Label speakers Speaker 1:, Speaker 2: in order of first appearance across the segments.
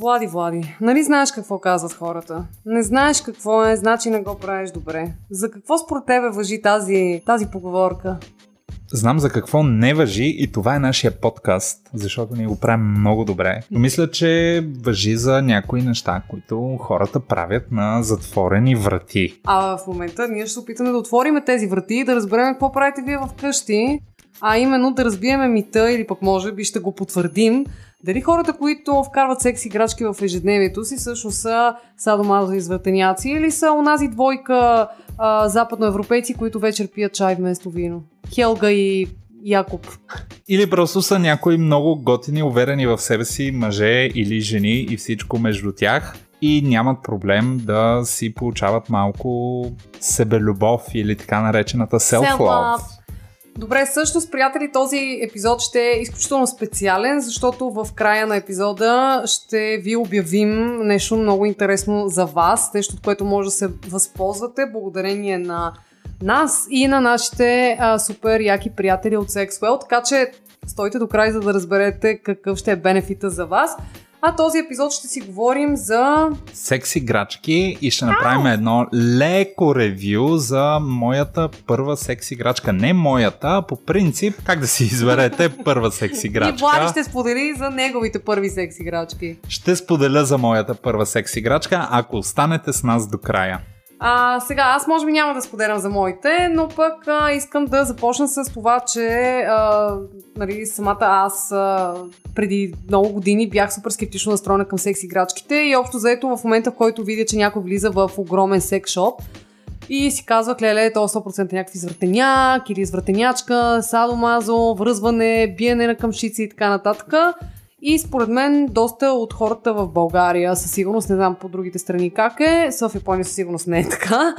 Speaker 1: Влади, Влади, нали знаеш какво казват хората? Не знаеш какво е, значи не го правиш добре. За какво според тебе въжи тази, тази поговорка?
Speaker 2: Знам за какво не въжи и това е нашия подкаст, защото ни го правим много добре. Но мисля, че въжи за някои неща, които хората правят на затворени врати.
Speaker 1: А в момента ние ще се опитаме да отворим тези врати и да разберем какво правите вие вкъщи, а именно да разбиеме мита или пък може би ще го потвърдим, дали хората, които вкарват секс играчки в ежедневието си, също са садомазо извратеняци или са онази двойка а, западноевропейци, които вечер пият чай вместо вино? Хелга и Якоб.
Speaker 2: Или просто са някои много готини, уверени в себе си мъже или жени и всичко между тях и нямат проблем да си получават малко себелюбов или така наречената self-love.
Speaker 1: Добре, също с приятели този епизод ще е изключително специален, защото в края на епизода ще ви обявим нещо много интересно за вас, нещо от което може да се възползвате благодарение на нас и на нашите а, супер яки приятели от Sexwell, така че стойте до край, за да разберете какъв ще е бенефита за вас. А този епизод ще си говорим за...
Speaker 2: Секс играчки и ще направим едно леко ревю за моята първа секс играчка. Не моята, а по принцип как да си изберете първа секс играчка.
Speaker 1: И Влади ще сподели за неговите първи секс играчки.
Speaker 2: Ще споделя за моята първа секс играчка, ако останете с нас до края.
Speaker 1: А, сега, аз може би няма да споделям за моите, но пък а, искам да започна с това, че а, нали, самата аз а, преди много години бях супер скептично настроена към секс играчките и общо заето в момента, в който видя, че някой влиза в огромен секс шоп и си казва, леле, то 100% някакви извратеняк или извратенячка, садомазо, връзване, биене на къмшици и така нататък. И според мен доста от хората в България, със сигурност, не знам по другите страни как е, в Япония със сигурност не е така,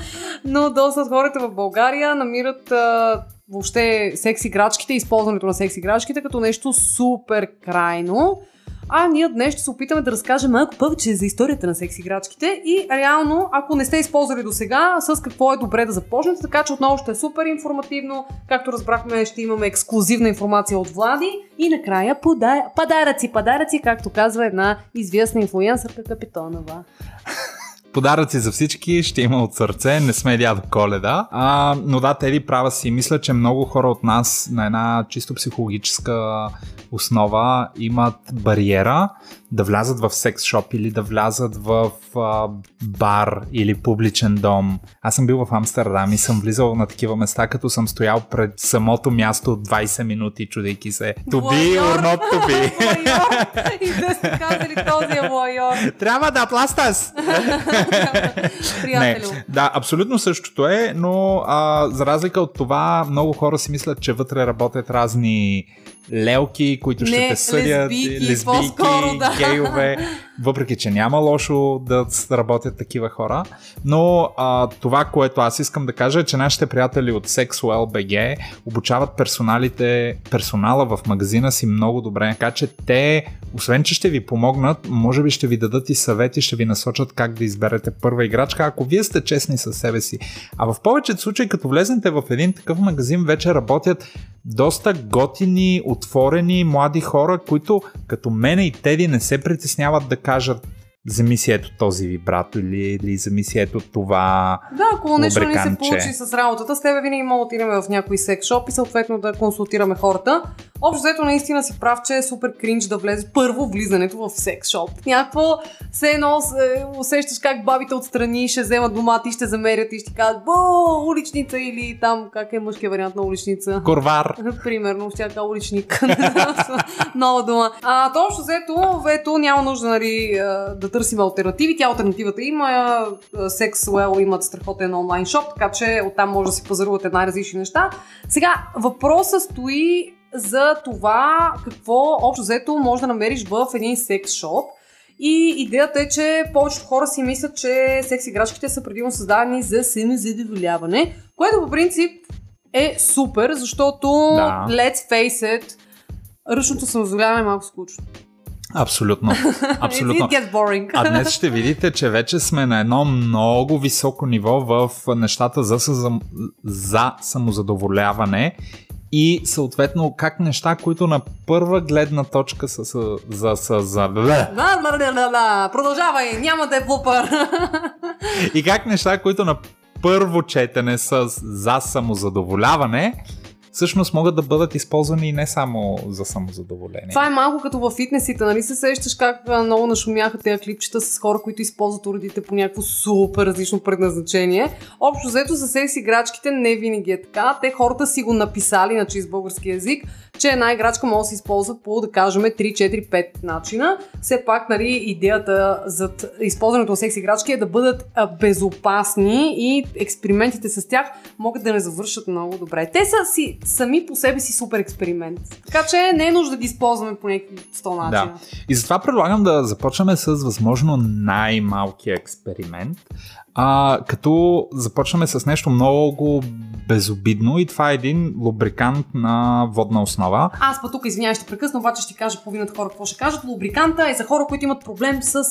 Speaker 1: но доста от хората в България намират а, въобще секс играчките, използването на секс играчките като нещо супер крайно. А ние днес ще се опитаме да разкажем малко повече за историята на секс играчките и реално, ако не сте използвали до сега, с какво е добре да започнете, така че отново ще е супер информативно. Както разбрахме, ще имаме ексклюзивна информация от Влади и накрая пода... подаръци, подаръци, както казва една известна инфлуенсърка Капитонова.
Speaker 2: Подаръци за всички ще има от сърце, не сме дядо Коледа. А, но да, Теди права си. Мисля, че много хора от нас на една чисто психологическа основа имат бариера да влязат в секс шоп или да влязат в а, бар или публичен дом. Аз съм бил в Амстердам и съм влизал на такива места, като съм стоял пред самото място 20 минути, чудейки се to be or not to be.
Speaker 1: и да сте казали този е лойор.
Speaker 2: Трябва да пластас! Не, да, абсолютно същото е, но а, за разлика от това, много хора си мислят, че вътре работят разни лелки, които ще
Speaker 1: Не,
Speaker 2: те съдят,
Speaker 1: лесбийки,
Speaker 2: лесбийки
Speaker 1: да.
Speaker 2: Гейове, въпреки че няма лошо да работят такива хора. Но а, това, което аз искам да кажа е, че нашите приятели от Sexwell BG обучават персоналите, персонала в магазина си много добре, така че те, освен че ще ви помогнат, може би ще ви дадат и съвети, ще ви насочат как да изберете първа играчка, ако вие сте честни със себе си. А в повечето случаи, като влезнете в един такъв магазин, вече работят доста готини, отворени млади хора, които като мене и Теди не се притесняват да кажат вземи си ето този вибрато или, или вземи си ето това
Speaker 1: Да, ако нещо не се получи с работата, с тебе винаги мога да отидем в някой секс шоп и съответно да консултираме хората. Общо взето наистина си прав, че е супер кринч да влезе първо влизането в секс шоп. Някакво все едно се- усещаш как бабите отстрани ще вземат домати, ще замерят и ще кажат бо, уличница или там как е мъжкият вариант на уличница.
Speaker 2: Корвар.
Speaker 1: Примерно, ще кажа уличник. Нова дума. А, то общо взето, ето няма нужда нали, а, да търсим альтернативи. Тя альтернативата има. Sexwell имат страхотен онлайн шоп, така че оттам може да си пазарувате най-различни неща. Сега, въпросът стои за това какво общо взето може да намериш в един секс шоп. И идеята е, че повечето хора си мислят, че секс играчките са предимно създадени за самозадоволяване, което по принцип е супер, защото
Speaker 2: Да.
Speaker 1: let's face it, ръчното самозадоволяване е малко скучно.
Speaker 2: Абсолютно. Абсолютно.
Speaker 1: Gets boring.
Speaker 2: А днес ще видите, че вече сме на едно много високо ниво в нещата за, съзам- за самозадоволяване и съответно как неща, които на първа гледна точка са, са за... Са, за...
Speaker 1: Продължавай, няма да е блупър.
Speaker 2: и как неща, които на първо четене са за самозадоволяване, всъщност могат да бъдат използвани не само за самозадоволение.
Speaker 1: Това е малко като във фитнесите, нали се сещаш как много нашумяха тези клипчета с хора, които използват уредите по някакво супер различно предназначение. Общо взето за секс играчките не винаги е така. Те хората си го написали на чист български язик, че една играчка може да се използва по, да кажем, 3, 4, 5 начина. Все пак, нали, идеята за използването на секс играчки е да бъдат безопасни и експериментите с тях могат да не завършат много добре. Те са си сами по себе си супер експеримент. Така че не е нужда да ги използваме по някакви 100 начина.
Speaker 2: Да. И затова предлагам да започнем с възможно най-малкия експеримент, а, като започваме с нещо много безобидно и това е един лубрикант на водна основа.
Speaker 1: Аз па тук, извинявай, ще прекъсна, обаче ще кажа половината хора какво ще кажат. Лубриканта е за хора, които имат проблем с,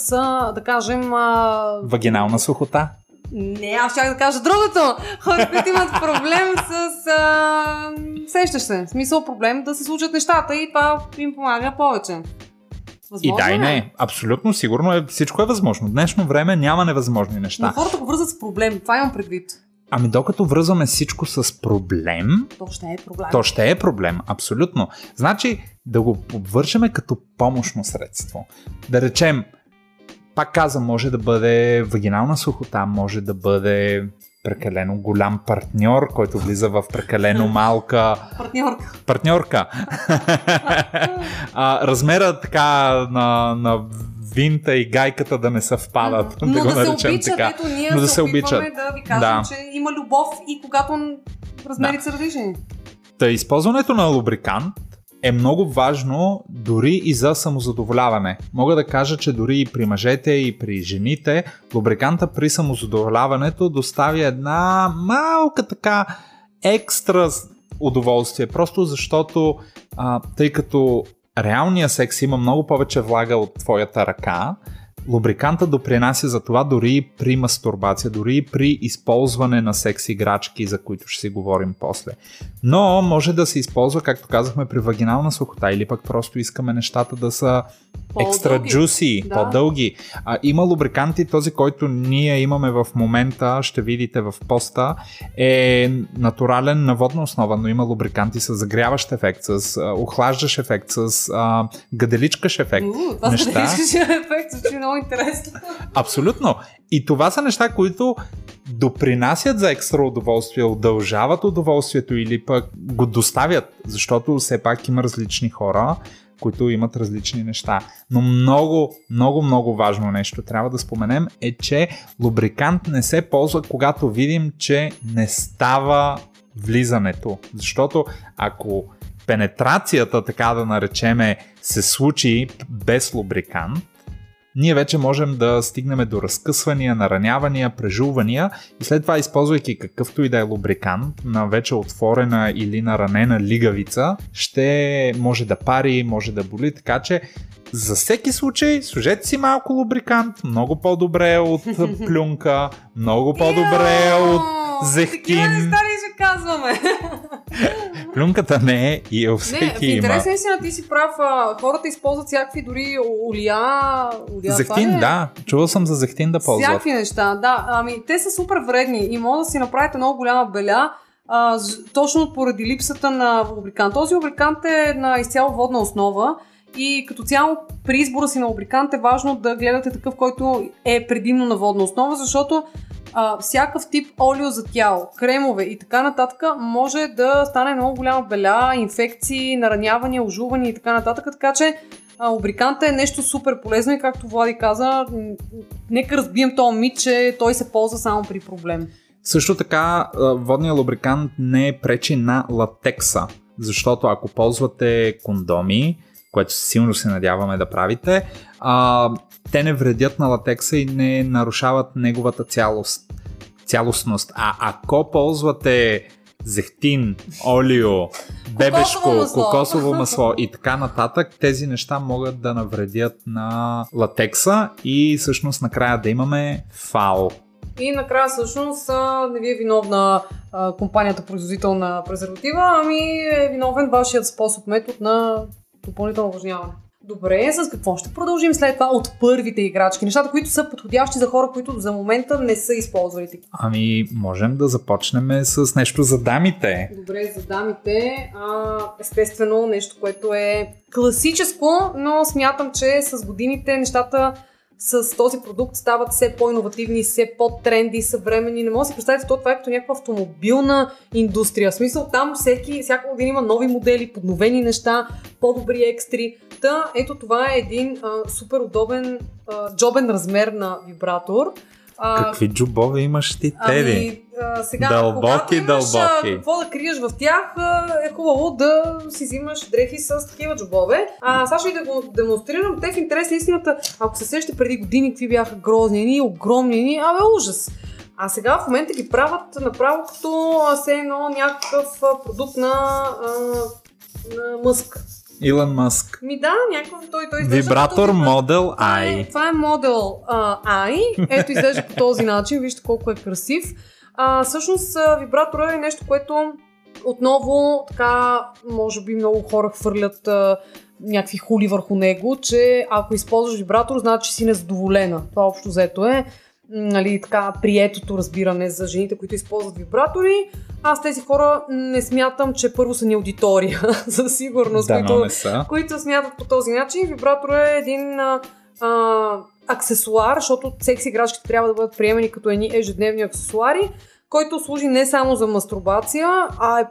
Speaker 1: да кажем... А...
Speaker 2: Вагинална сухота.
Speaker 1: Не, аз ще да кажа другото. Хора, които имат проблем с... А... Сещаш се. В смисъл проблем да се случат нещата и това им помага повече.
Speaker 2: Възможно и дай не, абсолютно сигурно е, всичко е възможно. В днешно време няма невъзможни неща.
Speaker 1: Но хората го връзват с проблем, това имам предвид.
Speaker 2: Ами докато връзваме всичко с проблем,
Speaker 1: то ще е проблем.
Speaker 2: То ще е проблем, абсолютно. Значи да го обвършаме като помощно средство. Да речем, пак казвам, може да бъде вагинална сухота, може да бъде прекалено голям партньор, който влиза в прекалено малка...
Speaker 1: Партньорка.
Speaker 2: Партньорка. а, размера така на, на винта и гайката да не съвпадат.
Speaker 1: Но да, да го наречем се обичат, така. ето ние Но да се обичат. да ви кажем, да. че има любов и когато размерите да. са различни.
Speaker 2: Та използването на лубрикант е много важно дори и за самозадоволяване. Мога да кажа, че дори и при мъжете и при жените, лубриканта при самозадоволяването доставя една малка така екстра удоволствие, просто защото а, тъй като реалния секс има много повече влага от твоята ръка, Лубриканта допринася за това дори при мастурбация, дори при използване на секс играчки, за които ще си говорим после. Но може да се използва, както казахме, при вагинална сухота или пък просто искаме нещата да са екстра джуси, да. по-дълги. А, има лубриканти, този, който ние имаме в момента, ще видите в поста, е натурален на водна основа, но има лубриканти с загряващ ефект, с а, охлаждащ ефект, с а, гаделичкаш ефект.
Speaker 1: У, това неща... ефект звучи много интересно.
Speaker 2: Абсолютно. И това са неща, които допринасят за екстра удоволствие, удължават удоволствието или пък го доставят, защото все пак има различни хора, които имат различни неща. Но много, много, много важно нещо трябва да споменем е, че лубрикант не се ползва, когато видим, че не става влизането. Защото ако пенетрацията, така да наречеме, се случи без лубрикант, ние вече можем да стигнем до разкъсвания, наранявания, прежувания и след това, използвайки какъвто и да е лубрикант на вече отворена или наранена лигавица, ще може да пари, може да боли, така че за всеки случай, служете си малко лубрикант, много по-добре от плюнка, много по-добре от зехтин. Такива
Speaker 1: неща ще казваме.
Speaker 2: Плюнката не е и
Speaker 1: е
Speaker 2: всеки
Speaker 1: не, в интерес наистина ти си прав. Хората използват всякакви дори олия. олия
Speaker 2: зехтин, е... да. Чувал съм за зехтин да ползват.
Speaker 1: Всякакви неща, да. Ами те са супер вредни и може да си направите много голяма беля, а, точно поради липсата на лубрикант. Този лубрикант е на изцяло водна основа и като цяло при избора си на лубрикант е важно да гледате такъв, който е предимно на водна основа, защото а, всякакъв тип олио за тяло, кремове и така нататък може да стане много голяма беля, инфекции, наранявания, ожувания и така нататък. Така че а, лубриканта е нещо супер полезно и както Влади каза, нека разбием този мит, че той се ползва само при проблем.
Speaker 2: Също така, водният лубрикант не пречи на латекса, защото ако ползвате кондоми, което силно се надяваме да правите, а, те не вредят на латекса и не нарушават неговата цялост, цялостност. А ако ползвате зехтин, олио, бебешко, кокосово масло. кокосово масло и така нататък, тези неща могат да навредят на латекса и всъщност накрая да имаме фал.
Speaker 1: и накрая всъщност не ви е виновна компанията производител на презерватива, ами е виновен вашият способ, метод на допълнително упражняване. Добре, с какво ще продължим след това от първите играчки? Нещата, които са подходящи за хора, които за момента не са използвали такива.
Speaker 2: Ами, можем да започнем с нещо за дамите.
Speaker 1: Добре, за дамите. А, естествено, нещо, което е класическо, но смятам, че с годините нещата с този продукт стават все по-инновативни, все по-тренди, съвремени. Не може да си представите, това е като някаква автомобилна индустрия. В смисъл там всеки, всяка година има нови модели, подновени неща, по-добри екстри. Та, ето това е един а, супер удобен а, джобен размер на вибратор.
Speaker 2: А, Какви джобове имаш ти, Теди? Ами,
Speaker 1: а, сега,
Speaker 2: дълбоки,
Speaker 1: имаш,
Speaker 2: дълбоки.
Speaker 1: А, какво да криеш в тях, е хубаво да си взимаш дрехи с такива джобове. А, сега ще и да го демонстрирам. Те в интерес на истината, ако се сещате преди години, какви бяха грозни ни, огромни ни, абе ужас. А сега в момента ги правят направо като все едно някакъв продукт на, а, на Мъск.
Speaker 2: Илон Мъск.
Speaker 1: Ми да, някакъв той, той
Speaker 2: Вибратор модел I.
Speaker 1: Това е модел I. Ето изглежда по този начин. Вижте колко е красив. А, всъщност вибратора е нещо, което отново така, може би много хора хвърлят а, някакви хули върху него, че ако използваш вибратор, значи си незадоволена. Това общо взето е нали, така, приетото разбиране за жените, които използват вибратори. Аз тези хора не смятам, че първо са ни аудитория, за сигурност,
Speaker 2: да,
Speaker 1: които, които смятат по този начин. Вибратор е един а, а, аксесуар, защото секси играчките трябва да бъдат приемани като едни ежедневни аксесуари, който служи не само за мастурбация, а е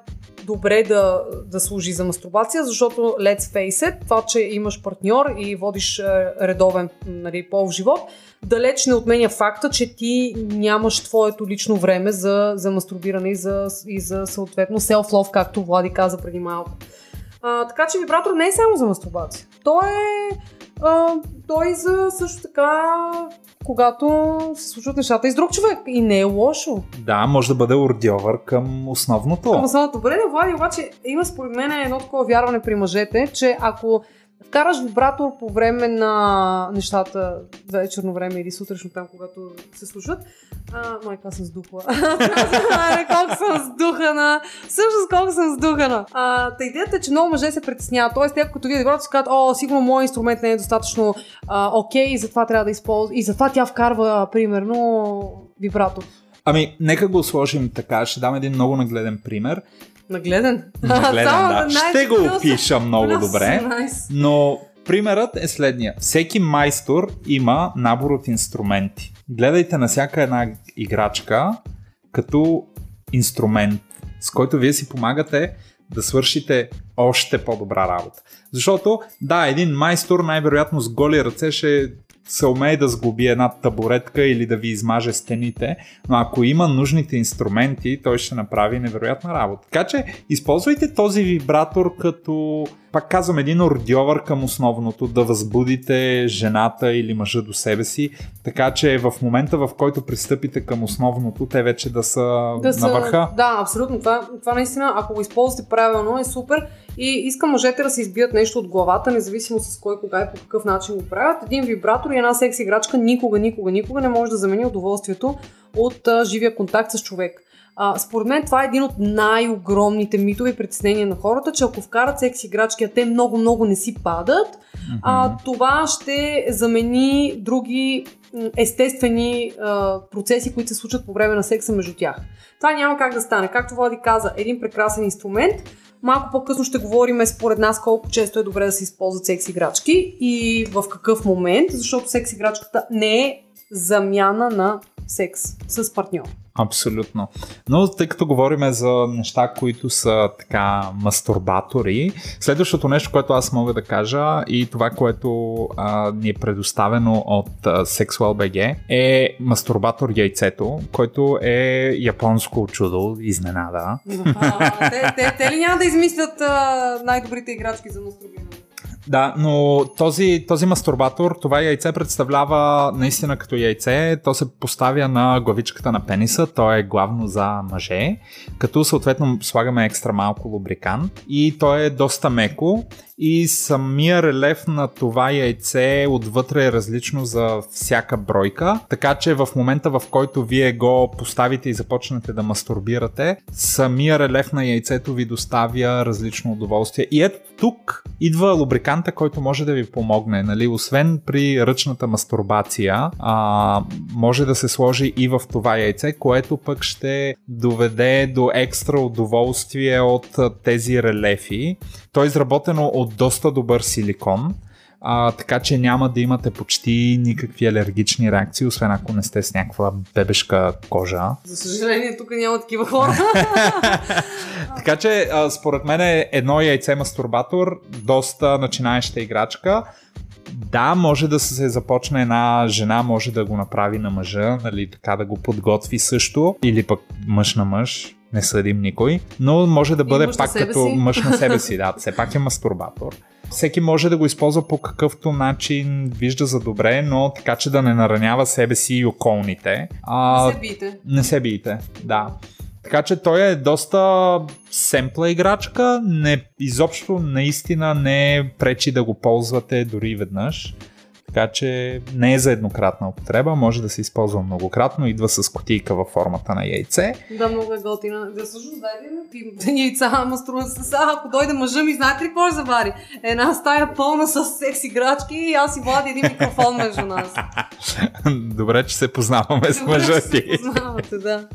Speaker 1: добре да, да служи за мастурбация, защото let's face it, това, че имаш партньор и водиш редовен нали, пол в живот, далеч не отменя факта, че ти нямаш твоето лично време за, за мастурбиране и за, и за съответно self-love, както Влади каза преди малко. А, така че вибратор не е само за мастурбация. Той е а, той за също така, когато се случват нещата и с друг човек. И не е лошо.
Speaker 2: Да, може да бъде ордьовър към основното.
Speaker 1: Към основното. Добре, Влади, обаче има според мен едно такова вярване при мъжете, че ако вкараш вибратор по време на нещата, вечерно време или сутрешно там, когато се случват. А, майка, съм сдухла. колко съм сдухана. Всъщност колко съм сдухана. А, та идеята е, че много мъже се притесняват. Тоест, те като видят вибратор, си казват, о, сигурно моят инструмент не е достатъчно окей и затова трябва да използва. И затова тя вкарва, примерно, вибратор.
Speaker 2: Ами, нека го сложим така. Ще дам един много нагледен пример.
Speaker 1: Нагледен?
Speaker 2: Нагледен, да. Ще го опиша много добре. Но примерът е следния. Всеки майстор има набор от инструменти. Гледайте на всяка една играчка като инструмент, с който вие си помагате да свършите още по-добра работа. Защото, да, един майстор най-вероятно с голи ръце ще се умее да сглоби една табуретка или да ви измаже стените, но ако има нужните инструменти, той ще направи невероятна работа. Така че използвайте този вибратор като, пак казвам, един ордьовър към основното, да възбудите жената или мъжа до себе си, така че в момента в който пристъпите към основното, те вече да са да на върха.
Speaker 1: Да, абсолютно. Това, това наистина, ако го използвате правилно, е супер. И искам мъжете да се избият нещо от главата, независимо с кой, кога и по какъв начин го правят. Един вибратор и една секс играчка никога, никога, никога не може да замени удоволствието от а, живия контакт с човек. А, според мен това е един от най-огромните митови и притеснения на хората, че ако вкарат секс играчки, а те много-много не си падат, mm-hmm. а, това ще замени други естествени а, процеси, които се случват по време на секса между тях. Това няма как да стане. Както Влади каза, един прекрасен инструмент, Малко по-късно ще говорим според нас колко често е добре да се използват секс играчки и в какъв момент, защото секс играчката не е замяна на секс с партньор.
Speaker 2: Абсолютно. Но тъй като говорим за неща, които са така мастурбатори, следващото нещо, което аз мога да кажа и това, което а, ни е предоставено от а, SexualBG е мастурбатор яйцето, който е японско чудо, изненада.
Speaker 1: А, те, те, те ли няма да измислят а, най-добрите играчки за мастурбиране?
Speaker 2: Да, но този, този мастурбатор, това яйце представлява наистина като яйце. То се поставя на главичката на пениса. То е главно за мъже, като съответно слагаме екстра малко лубрикант и то е доста меко и самия релеф на това яйце отвътре е различно за всяка бройка, така че в момента в който вие го поставите и започнете да мастурбирате, самия релеф на яйцето ви доставя различно удоволствие. И ето тук идва лубриканта, който може да ви помогне. Нали? Освен при ръчната мастурбация, а, може да се сложи и в това яйце, което пък ще доведе до екстра удоволствие от тези релефи. То е изработено от доста добър силикон, а, така че няма да имате почти никакви алергични реакции, освен ако не сте с някаква бебешка кожа.
Speaker 1: За съжаление, тук няма такива хора.
Speaker 2: така че, а, според мен е едно яйце мастурбатор, доста начинаеща играчка. Да, може да се започне една жена, може да го направи на мъжа, нали, така да го подготви също, или пък мъж на мъж, не съдим никой, но може да бъде пак като си. мъж на себе си, да, все пак е мастурбатор. Всеки може да го използва по какъвто начин вижда за добре, но така, че да не наранява себе си и околните.
Speaker 1: А, не се биете.
Speaker 2: Не се биете, да. Така че той е доста семпла играчка, не, изобщо наистина не пречи да го ползвате дори веднъж. Така че не е за еднократна употреба, може да се използва многократно, идва с котийка във формата на яйце.
Speaker 1: Да, много е готина. Да също дайте ми яйца, ама струва се са. Ако дойде мъжа ми, знаете ли какво ще завари? Една стая пълна с секс играчки и аз и Влади един микрофон между нас.
Speaker 2: Добре, че се познаваме с мъжа ти.
Speaker 1: Познавате, да.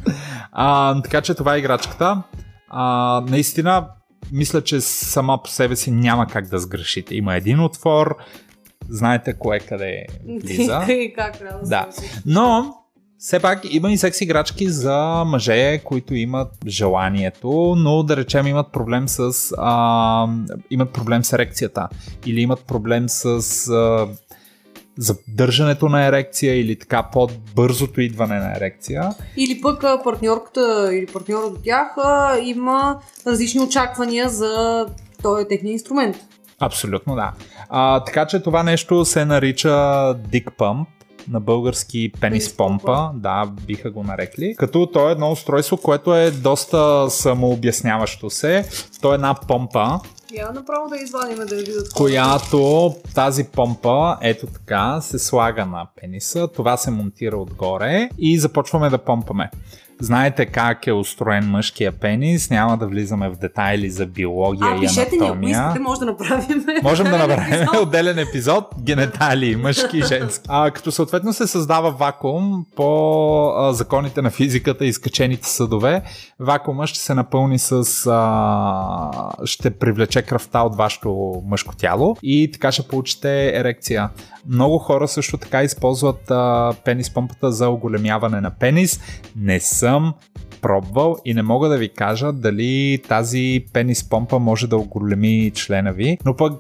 Speaker 2: А, така че това е играчката. А, наистина, мисля, че сама по себе си няма как да сгрешите. Има един отвор, знаете кое къде влиза.
Speaker 1: и как трябва да,
Speaker 2: да. Но, все пак има и секс играчки за мъже, които имат желанието, но да речем имат проблем с а, имат проблем с ерекцията или имат проблем с а, задържането на ерекция или така по-бързото идване на ерекция.
Speaker 1: Или пък партньорката или партньора до тях а, има различни очаквания за този техния инструмент.
Speaker 2: Абсолютно да. А, така че това нещо се нарича Dick Pump на български пенис помпа, да, биха го нарекли. Като то е едно устройство, което е доста самообясняващо се. То е една помпа,
Speaker 1: я направо да извадим да видят.
Speaker 2: Която тази помпа, ето така, се слага на пениса, това се монтира отгоре и започваме да помпаме. Знаете как е устроен мъжкия пенис, няма да влизаме в детайли за биология а, и анатомия.
Speaker 1: А, може да направим.
Speaker 2: Можем да направим отделен епизод, генеталии, мъжки и женски. А, като съответно се създава вакуум по а, законите на физиката и скачените съдове, вакуума ще се напълни с... А, ще привлече кръвта от вашето мъжко тяло и така ще получите ерекция. Много хора също така използват а, пенис помпата за оголемяване на пенис. Не съм пробвал и не мога да ви кажа дали тази пенис помпа може да оголеми члена ви, но пък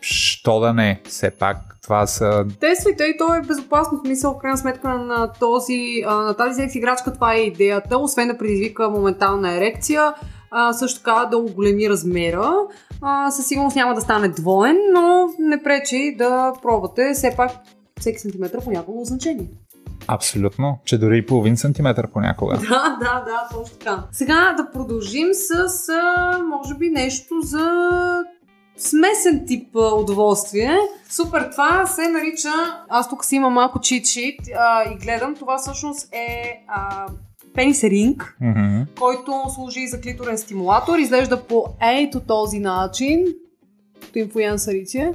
Speaker 2: що да не, все пак това са...
Speaker 1: Тествайте и то е безопасно в мисъл, в крайна сметка на, този, на тази секс играчка това е идеята, освен да предизвика моментална ерекция, а, също така да оголеми размера. А, със сигурност няма да стане двоен, но не пречи да пробвате все пак всеки сантиметър по някакво значение.
Speaker 2: Абсолютно, че дори и половин сантиметър понякога.
Speaker 1: Да, да, да, точно така. Сега да продължим с, може би, нещо за смесен тип удоволствие. Супер, това се нарича, аз тук си имам малко чит-шит и гледам, това всъщност е а, пенис ринг, mm-hmm. който служи за клиторен стимулатор. Изглежда по ето този начин, като инфлуенсърите.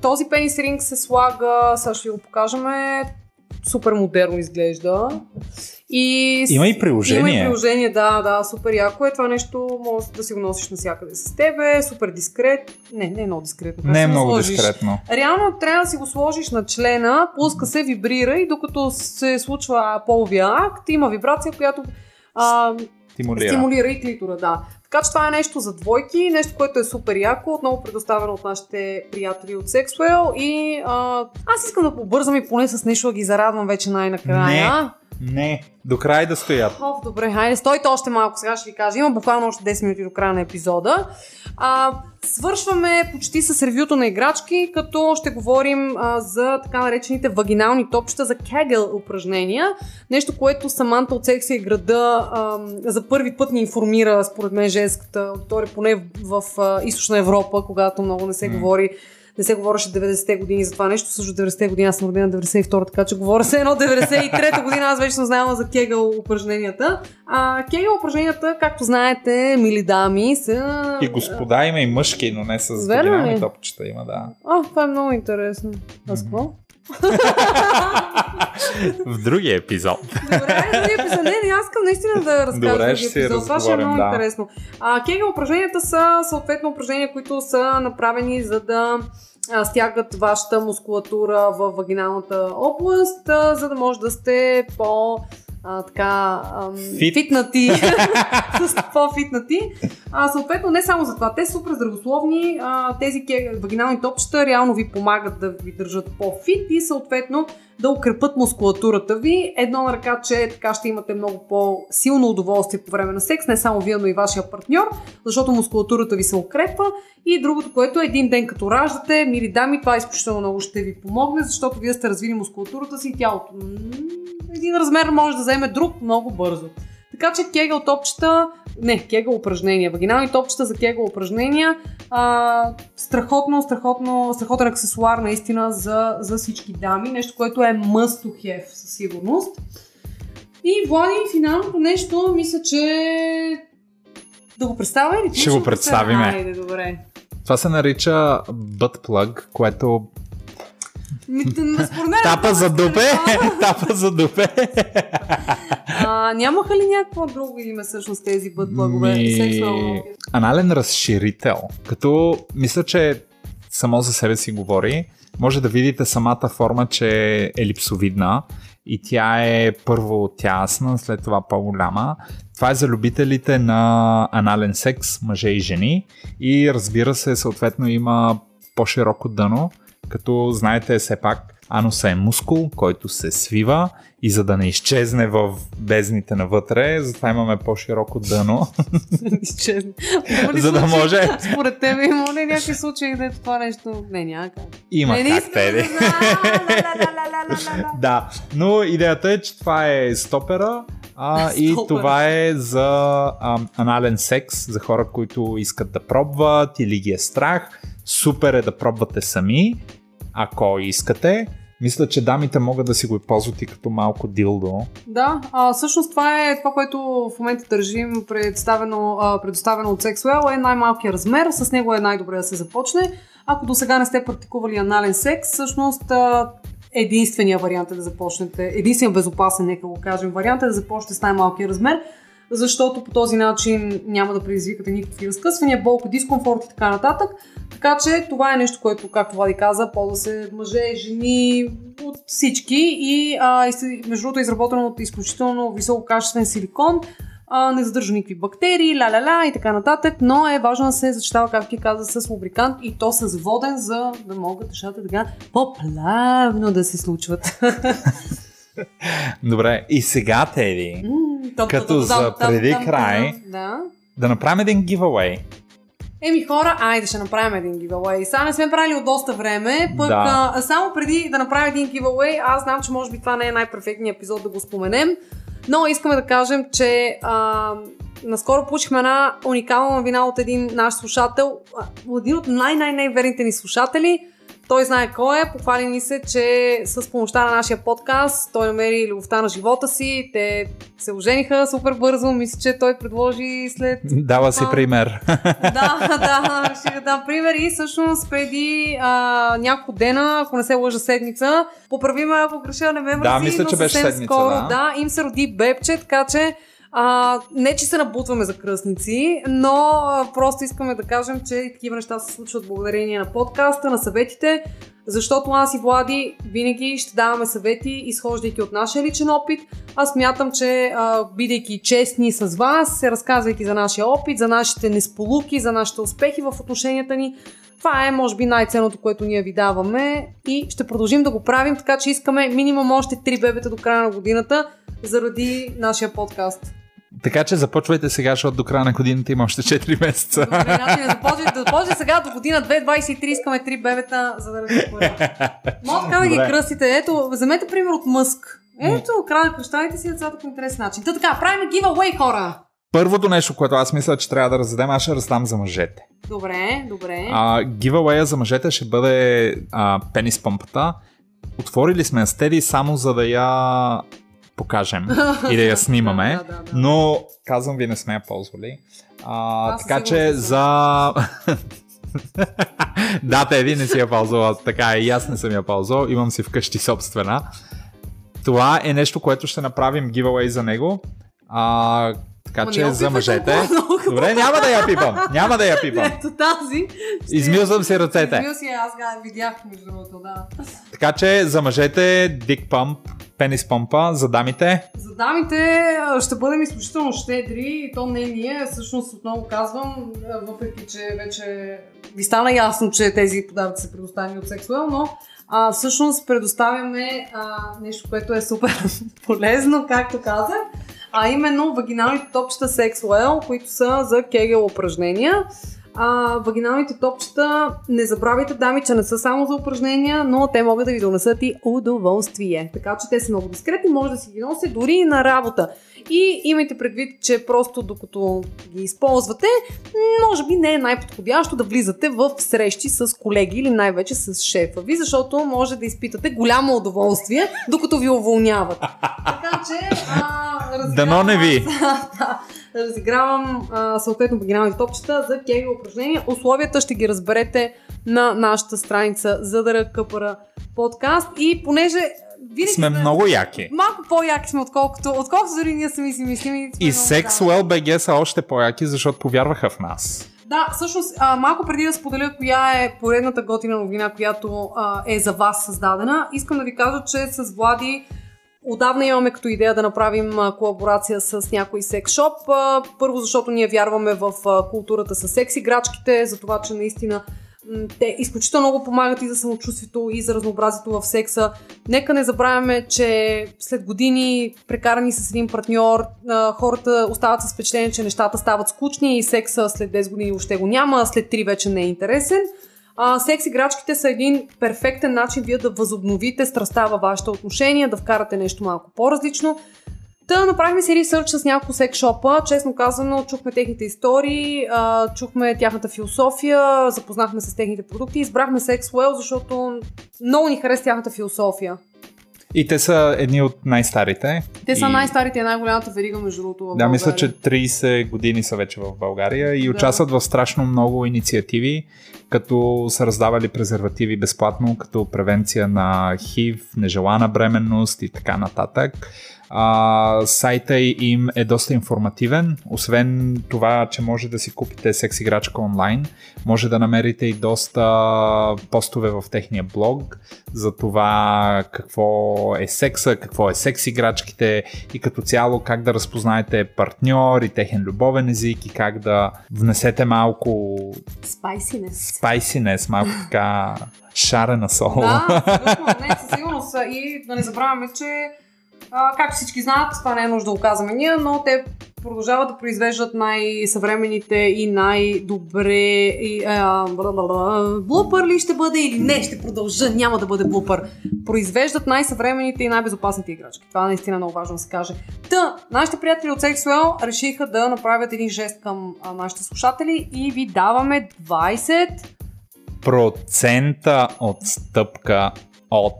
Speaker 1: този пенис ринг се слага, сега ще ви го покажем, супер модерно изглежда. И
Speaker 2: има и приложение.
Speaker 1: Има и приложение, да, да, супер яко е. Това нещо може да си го носиш навсякъде с тебе, супер дискрет. Не, не е много дискретно.
Speaker 2: Не е много сложиш. дискретно.
Speaker 1: Реално трябва да си го сложиш на члена, пуска се, вибрира и докато се случва половия акт, има вибрация, която а,
Speaker 2: стимулира.
Speaker 1: стимулира и клитора, да. Така че това е нещо за двойки, нещо, което е супер яко, отново предоставено от нашите приятели от Sexwell и а, аз искам да побързам и поне с нещо да ги зарадвам вече най-накрая.
Speaker 2: Не. Не, до край да стоят.
Speaker 1: О, добре, хайде, стойте още малко, сега ще ви кажа. Има буквално още 10 минути до края на епизода. А, свършваме почти с ревюто на играчки, като ще говорим а, за така наречените вагинални топчета за кегел упражнения. Нещо, което Саманта от Сексия града а, за първи път ни информира, според мен, женската аудитория, поне в, в а, източна Европа, когато много не се mm. говори не се говореше 90-те години за това нещо. Също 90-те години аз съм родена 92-та, така че говоря се едно 93-та година. Аз вече съм знаела за кегъл упражненията. А кегъл упражненията, както знаете, мили дами, са...
Speaker 2: И господа има и мъжки, но не с вагинални топчета има, да.
Speaker 1: А, това е много интересно. Аз какво?
Speaker 2: В другия епизод.
Speaker 1: Добре, в другия епизод. Не, не, аз искам наистина да разкажа Добре, ще епизод. Това ще е много да. интересно. А, кегел упражненията са съответно упражнения, които са направени за да стягат вашата мускулатура в вагиналната област, за да може да сте по а, така ам, Фит. фитнати, с по-фитнати. А, съответно, не само за това, те са супер здравословни, а, тези вагинални топчета реално ви помагат да ви държат по-фит и съответно да укрепат мускулатурата ви. Едно на ръка, че така ще имате много по-силно удоволствие по време на секс, не само вие, но и вашия партньор, защото мускулатурата ви се укрепва. И другото, което е един ден като раждате, мили дами, това изключително много ще ви помогне, защото вие сте развили мускулатурата си и тялото. Един размер може да вземе друг много бързо. Така че кегъл топчета, не, кегъл упражнения, вагинални топчета за кегъл упражнения, а, страхотно, страхотно, страхотен аксесуар наистина за, за всички дами, нещо, което е must to have със сигурност. И Влади, финалното нещо, мисля, че да го представя или?
Speaker 2: Ще го представим.
Speaker 1: Айде, добре.
Speaker 2: Това се нарича butt plug, което Тапа за дупе! Тапа за дупе!
Speaker 1: нямаха ли някакво друго име всъщност тези бътплагове? Ми...
Speaker 2: Анален разширител. Като мисля, че само за себе си говори. Може да видите самата форма, че е елипсовидна и тя е първо тясна, след това по-голяма. Това е за любителите на анален секс, мъже и жени и разбира се, съответно има по-широко дъно, като знаете все пак ануса е мускул, който се свива и за да не изчезне в бездните навътре, затова имаме по-широко дъно.
Speaker 1: изчезне.
Speaker 2: за да може...
Speaker 1: Според теб има ли някакви случаи, да това нещо... Не, няма как.
Speaker 2: Има
Speaker 1: не,
Speaker 2: как, Теди. Да, но идеята е, че това е стопера, а, и това е за а, анален секс, за хора, които искат да пробват или ги е страх. Супер е да пробвате сами, ако искате. Мисля, че дамите могат да си го ползват и като малко дилдо.
Speaker 1: Да, а, всъщност това е това, което в момента държим предоставено, а, предоставено от Sexwell е най-малкият размер, с него е най-добре да се започне. Ако до сега не сте практикували анален секс, всъщност а, единствения вариант е да започнете, единствения безопасен, нека го кажем, вариант е да започнете с най-малкия размер, защото по този начин няма да предизвикате никакви разкъсвания, болка, дискомфорт и така нататък. Така че това е нещо, което, както Влади каза, ползва се мъже, жени, от всички и а, между другото е изработено от изключително висококачествен силикон, а, не задържа никакви бактерии, ля-ля-ля и така нататък, но е важно да се зачитава, както ти каза, с лубрикант и то с воден, за да могат нещата така по-плавно да се случват.
Speaker 2: Добре, и сега, Теди, като за преди край, да. направим един giveaway.
Speaker 1: Еми хора, айде ще направим един giveaway. Сега не сме правили от доста време, пък да. а, само преди да направим един giveaway, аз знам, че може би това не е най-перфектният епизод да го споменем, но искаме да кажем, че а, наскоро получихме една уникална новина от един наш слушател, един от най-най-най-верните ни слушатели, той знае кой е, похвали ни се, че с помощта на нашия подкаст той намери любовта на живота си, те се ожениха супер бързо, мисля, че той предложи след...
Speaker 2: Дава си пример.
Speaker 1: Да, да, ще дам пример. И всъщност преди а, няколко дена, ако не се лъжа седмица, поправи ме ако греша, не ме мързи,
Speaker 2: да, мисля, че беше седмица,
Speaker 1: скоро, да. да, им се роди бебче, така че а, не, че се набутваме за кръстници, но а, просто искаме да кажем, че такива неща се случват благодарение на подкаста, на съветите, защото аз и Влади винаги ще даваме съвети, изхождайки от нашия личен опит. Аз мятам, че а, бидейки честни с вас, се разказвайки за нашия опит, за нашите несполуки, за нашите успехи в отношенията ни, Това е, може би, най-ценното, което ние ви даваме и ще продължим да го правим, така че искаме минимум още 3 бебета до края на годината заради нашия подкаст.
Speaker 2: Така че започвайте сега, защото до края на годината има още 4 месеца.
Speaker 1: Добре, значи започвайте, започне сега до година 2023 искаме 3 бебета, за да разговорим. Може така да ги кръстите. Ето, вземете пример от Мъск. Ето, края на кръщавайте си децата по интересен начин. Та така, правим giveaway, хора!
Speaker 2: Първото нещо, което аз мисля, че трябва да раздадем, аз ще раздам за мъжете.
Speaker 1: Добре, добре.
Speaker 2: А, giveaway за мъжете ще бъде а, пенис помпата. Отворили сме я с Теди само за да я покажем и да я снимаме,
Speaker 1: Да, да, да,
Speaker 2: но казвам ви не сме я ползвали. А,
Speaker 1: Аз
Speaker 2: така че за... да, Теди не си я ползвала, така е, и аз не съм я ползвал, имам си вкъщи собствена. Това е нещо, което ще направим giveaway за него. А, така
Speaker 1: Ма
Speaker 2: че за мъжете. Добре, няма да я пипам. Няма да я пипам.
Speaker 1: Ето тази. ще-
Speaker 2: Измил съм си ръцете.
Speaker 1: Измил си, аз ga видях между другото, да.
Speaker 2: Така че за мъжете дик пъмп, пенис помпа, за дамите
Speaker 1: За дамите ще бъдем изключително щедри и то не ние, всъщност отново казвам, въпреки че вече ви стана ясно, че тези подаръци са предоставени от Sexwell, но а, всъщност предоставяме а, нещо, което е супер полезно, както казах, а именно вагиналните топчета Sexwell, които са за кегел упражнения. А, вагиналните топчета, не забравяйте, дами, че не са само за упражнения, но те могат да ви донесат и удоволствие. Така че те са много дискретни, може да си ги носите дори и на работа. И имайте предвид, че просто докато ги използвате, може би не е най-подходящо да влизате в срещи с колеги или най-вече с шефа ви, защото може да изпитате голямо удоволствие, докато ви уволняват. Така че, а, разигравам
Speaker 2: Дано не ви.
Speaker 1: аз- да, разигравам а, съответно вагиналните топчета за кегел упражнения. Условията ще ги разберете на нашата страница Задъра Къпара подкаст и понеже винаги
Speaker 2: сме много яки.
Speaker 1: малко по-яки сме, отколкото, отколкото дори ние сами си мислим. И,
Speaker 2: И Sexwell BG са още по-яки, защото повярваха в нас.
Speaker 1: Да, всъщност, а, малко преди да споделя коя е поредната готина новина, която а, е за вас създадена, искам да ви кажа, че с Влади отдавна имаме като идея да направим колаборация с някой секс-шоп. Първо, защото ние вярваме в културата с секс играчките, за това, че наистина те изключително много помагат и за самочувствието, и за разнообразието в секса. Нека не забравяме, че след години прекарани с един партньор, хората остават с впечатление, че нещата стават скучни и секса след 10 години въобще го няма, след 3 вече не е интересен. А, секс играчките са един перфектен начин вие да възобновите страста във вашите отношения, да вкарате нещо малко по-различно. Та направихме си ресърч с няколко секс шопа. Честно казано, чухме техните истории, а, чухме тяхната философия, запознахме се с техните продукти, избрахме Sexwell, защото много ни хареса тяхната философия.
Speaker 2: И те са едни от най-старите.
Speaker 1: Те са
Speaker 2: И-
Speaker 1: най-старите и най-голямата верига, между другото. в
Speaker 2: Да, мисля, че 30 години са вече в България и
Speaker 1: Да.
Speaker 2: участват в страшно много инициативи, като са раздавали презервативи безплатно, като превенция на ХИВ, нежелана бременност и така нататък. А, сайта им е доста информативен. Освен това, че може да си купите секс играчка онлайн, може да намерите и доста постове в техния блог за това какво е секса, какво е секс играчките и като цяло как да разпознаете партньор и техен любовен език и как да внесете малко
Speaker 1: Спайсинес.
Speaker 2: спайсинес, малко така шарена сол.
Speaker 1: Да, абсолютно. Не, със сигурност. И да не забравяме, че както всички знаят, това не е нужда да го ние, но те продължават да произвеждат най-съвременните и най-добре и, а, блупър ли ще бъде или не, ще продължа, няма да бъде блупър. Произвеждат най-съвременните и най-безопасните играчки. Това наистина е много важно да се каже. Та, нашите приятели от Sexwell решиха да направят един жест към нашите слушатели и ви даваме 20
Speaker 2: Процента отстъпка от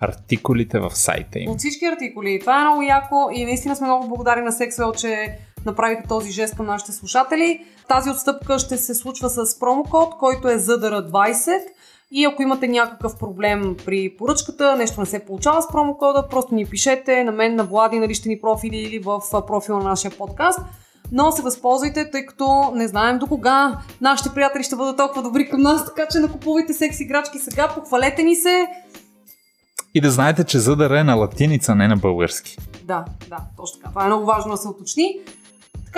Speaker 2: артикулите в сайта им.
Speaker 1: От всички артикули. Това е много яко и наистина сме много благодарни на Sexwell, че направиха този жест към нашите слушатели. Тази отстъпка ще се случва с промокод, който е ZDR20. И ако имате някакъв проблем при поръчката, нещо не се получава с промокода, просто ни пишете на мен, на Влади, на лични профили или в профила на нашия подкаст. Но се възползвайте, тъй като не знаем до кога нашите приятели ще бъдат толкова добри към нас, така че накупувайте секс играчки сега, похвалете ни се.
Speaker 2: И да знаете, че ЗДР е на латиница, не на български.
Speaker 1: Да, да, точно така. Това е много важно да се уточни.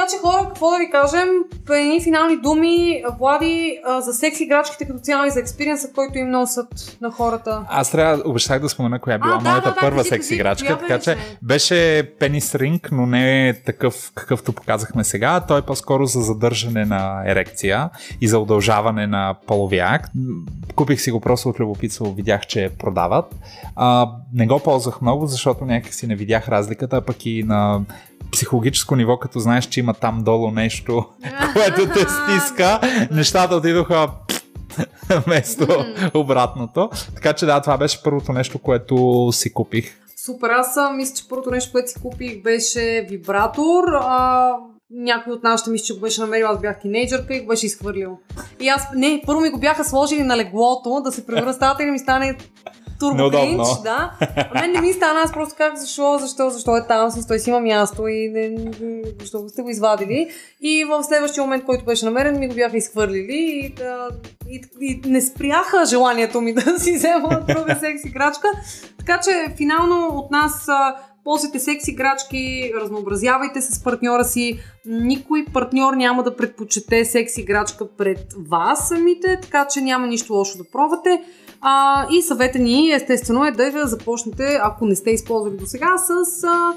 Speaker 1: Така че хора, какво да ви кажем? Едни финални думи, Влади, за секс играчките като цяло и за експириенса, който им носят на хората.
Speaker 2: Аз трябва, обещах да спомена коя била а, моята
Speaker 1: да, да,
Speaker 2: първа
Speaker 1: кажи,
Speaker 2: секс играчка, така че
Speaker 1: беше?
Speaker 2: пенис ринг, но не такъв какъвто показахме сега. Той е по-скоро за задържане на ерекция и за удължаване на половия акт. Купих си го просто от любопитство, видях, че продават. А, не го ползвах много, защото някакси не видях разликата, а пък и на психологическо ниво, като знаеш, че има там долу нещо, което те стиска, нещата отидоха вместо обратното. Така че да, това беше първото нещо, което си купих.
Speaker 1: Супер, аз съм, мисля, че първото нещо, което си купих беше вибратор. А, някой от нашите мисля, че го беше намерил, аз бях тинейджърка и го беше изхвърлил. И аз, не, първо ми го бяха сложили на леглото, да се превърна стата и ми стане турбо кринч, да. А мен не ми стана, аз просто как, защо, защо, защо е там, с той си има място и не, защо сте го извадили. И в следващия момент, който беше намерен, ми го бяха изхвърлили и, да, и, и не спряха желанието ми да си взема друга секс играчка. Така че финално от нас ползвайте секс играчки, разнообразявайте се с партньора си. Никой партньор няма да предпочете секс играчка пред вас самите, така че няма нищо лошо да пробвате. А, и съвета ни, естествено, е да започнете, ако не сте използвали до сега, с а,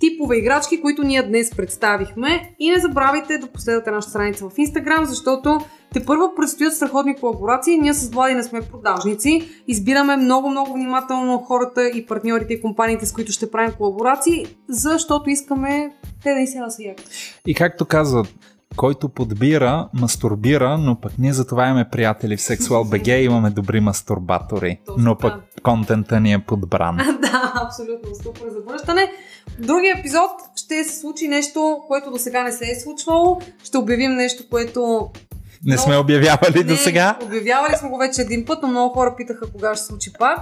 Speaker 1: типове играчки, които ние днес представихме. И не забравяйте да последвате нашата страница в Instagram, защото те първо предстоят страхотни колаборации. Ние с Влади не сме продажници. Избираме много-много внимателно хората и партньорите и компаниите, с които ще правим колаборации, защото искаме те да ни се насъят.
Speaker 2: И както казват, който подбира, мастурбира, но пък ние за това имаме приятели в Sexual BG и имаме добри мастурбатори. Но пък контента ни е подбран.
Speaker 1: да, абсолютно. Супер за връщане. В другия епизод ще се случи нещо, което до сега не се е случвало. Ще обявим нещо, което
Speaker 2: Не сме обявявали до сега.
Speaker 1: Обявявали сме го вече един път, но много хора питаха кога ще се случи пак.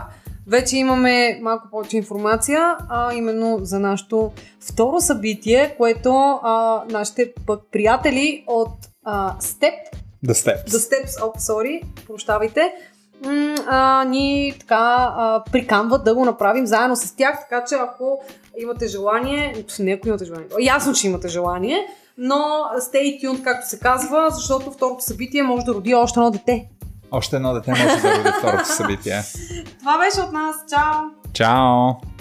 Speaker 1: Вече имаме малко повече информация, а именно за нашето второ събитие, което а, нашите пък приятели от а, Step,
Speaker 2: The Steps.
Speaker 1: The Steps, oh, sorry, прощавайте, а, ни така а, приканват да го направим заедно с тях, така че ако имате желание, не ако имате желание, ясно, че имате желание, но stay tuned, както се казва, защото второто събитие може да роди още едно дете.
Speaker 2: Още едно дете може да роди второто събитие.
Speaker 1: Това беше от нас. Чао!
Speaker 2: Чао!